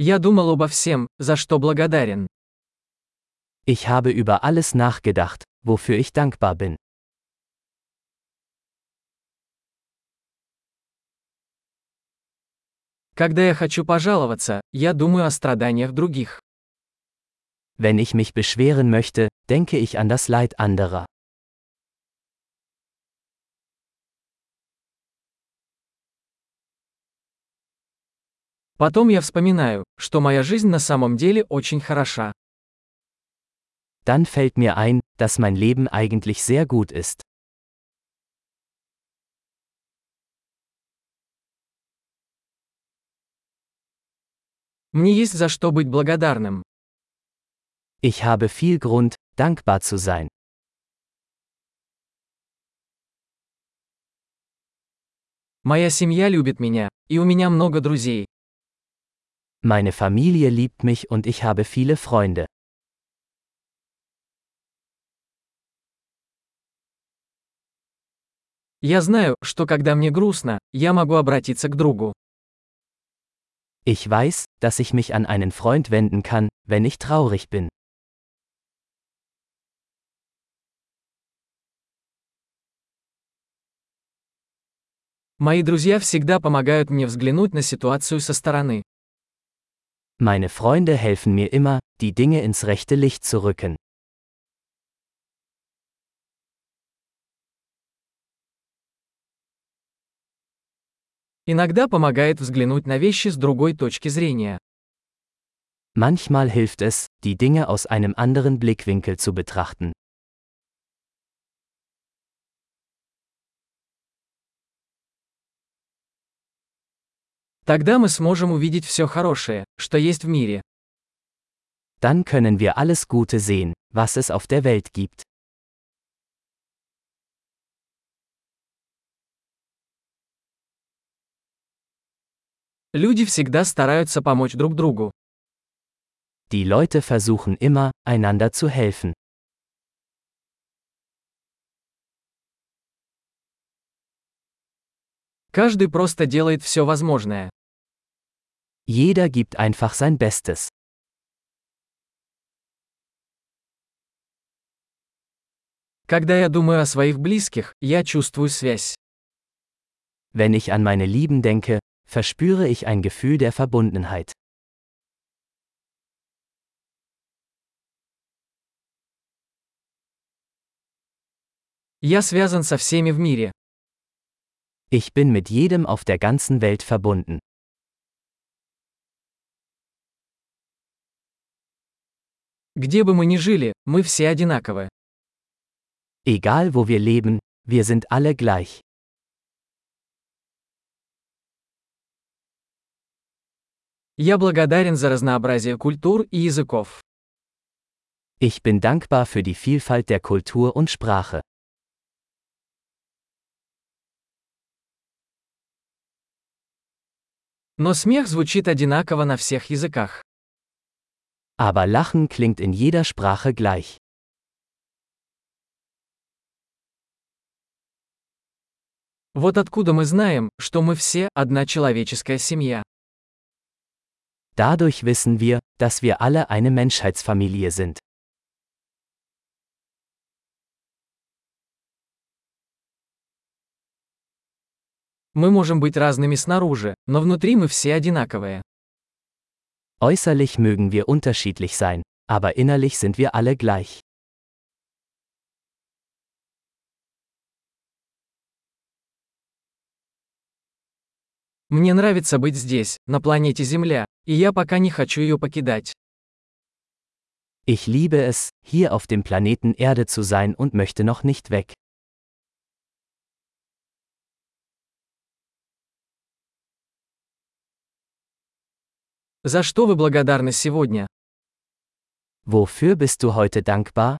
Я думал обо всем, за что благодарен. Ich habe über alles nachgedacht, wofür ich dankbar bin. Когда я хочу пожаловаться, я думаю о страданиях других. Wenn ich mich beschweren möchte, denke ich an das Leid anderer. Потом я вспоминаю, что моя жизнь на самом деле очень хороша. Dann fällt mir ein, dass mein Leben eigentlich sehr gut ist. Мне есть за что быть благодарным. Ich habe viel Grund, dankbar zu sein. Моя семья любит меня, и у меня много друзей. Meine Familie liebt mich und ich habe viele Freunde. Я знаю, что когда мне грустно, я могу обратиться к другу. Ich weiß, dass ich mich an einen Freund wenden kann, wenn ich traurig bin. Мои друзья всегда помогают мне взглянуть на ситуацию со стороны. Meine Freunde helfen mir immer, die Dinge ins rechte Licht zu rücken. Иногда помогает взглянуть на вещи с другой точки зрения. Manchmal hilft es, die Dinge aus einem anderen Blickwinkel zu betrachten. Тогда мы сможем увидеть все хорошее, что есть в мире. Dann können wir alles Gute sehen, was es auf der Welt gibt. Люди всегда стараются помочь друг другу. Die Leute versuchen immer, einander zu helfen. Каждый просто делает все возможное. Jeder gibt einfach sein Bestes. Когда я думаю о своих близких, я чувствую связь. Wenn ich an meine Lieben denke, verspüre ich ein Gefühl der Verbundenheit. Я связан со всеми в мире. Ich bin mit jedem auf der ganzen Welt verbunden. Где бы мы ни жили, мы все одинаковы. Egal wo wir leben, wir sind alle gleich. Я благодарен за разнообразие культур и языков. Ich bin dankbar für die Vielfalt der Kultur und Sprache. Но смех звучит одинаково на всех языках. Aber Lachen klingt in jeder Sprache gleich. Вот откуда мы знаем, что мы все одна человеческая семья. Dadurch wissen wir, dass wir alle eine Menschheitsfamilie sind. Мы можем быть разными снаружи, но внутри мы все одинаковые. Äußerlich mögen wir unterschiedlich sein, aber innerlich sind wir alle gleich. Мне нравится быть здесь, на планете Земля, и я пока не хочу ее покидать. Ich liebe es, hier auf dem Planeten Erde zu sein und möchte noch nicht weg. За что вы благодарны сегодня? Wofür bist du heute dankbar?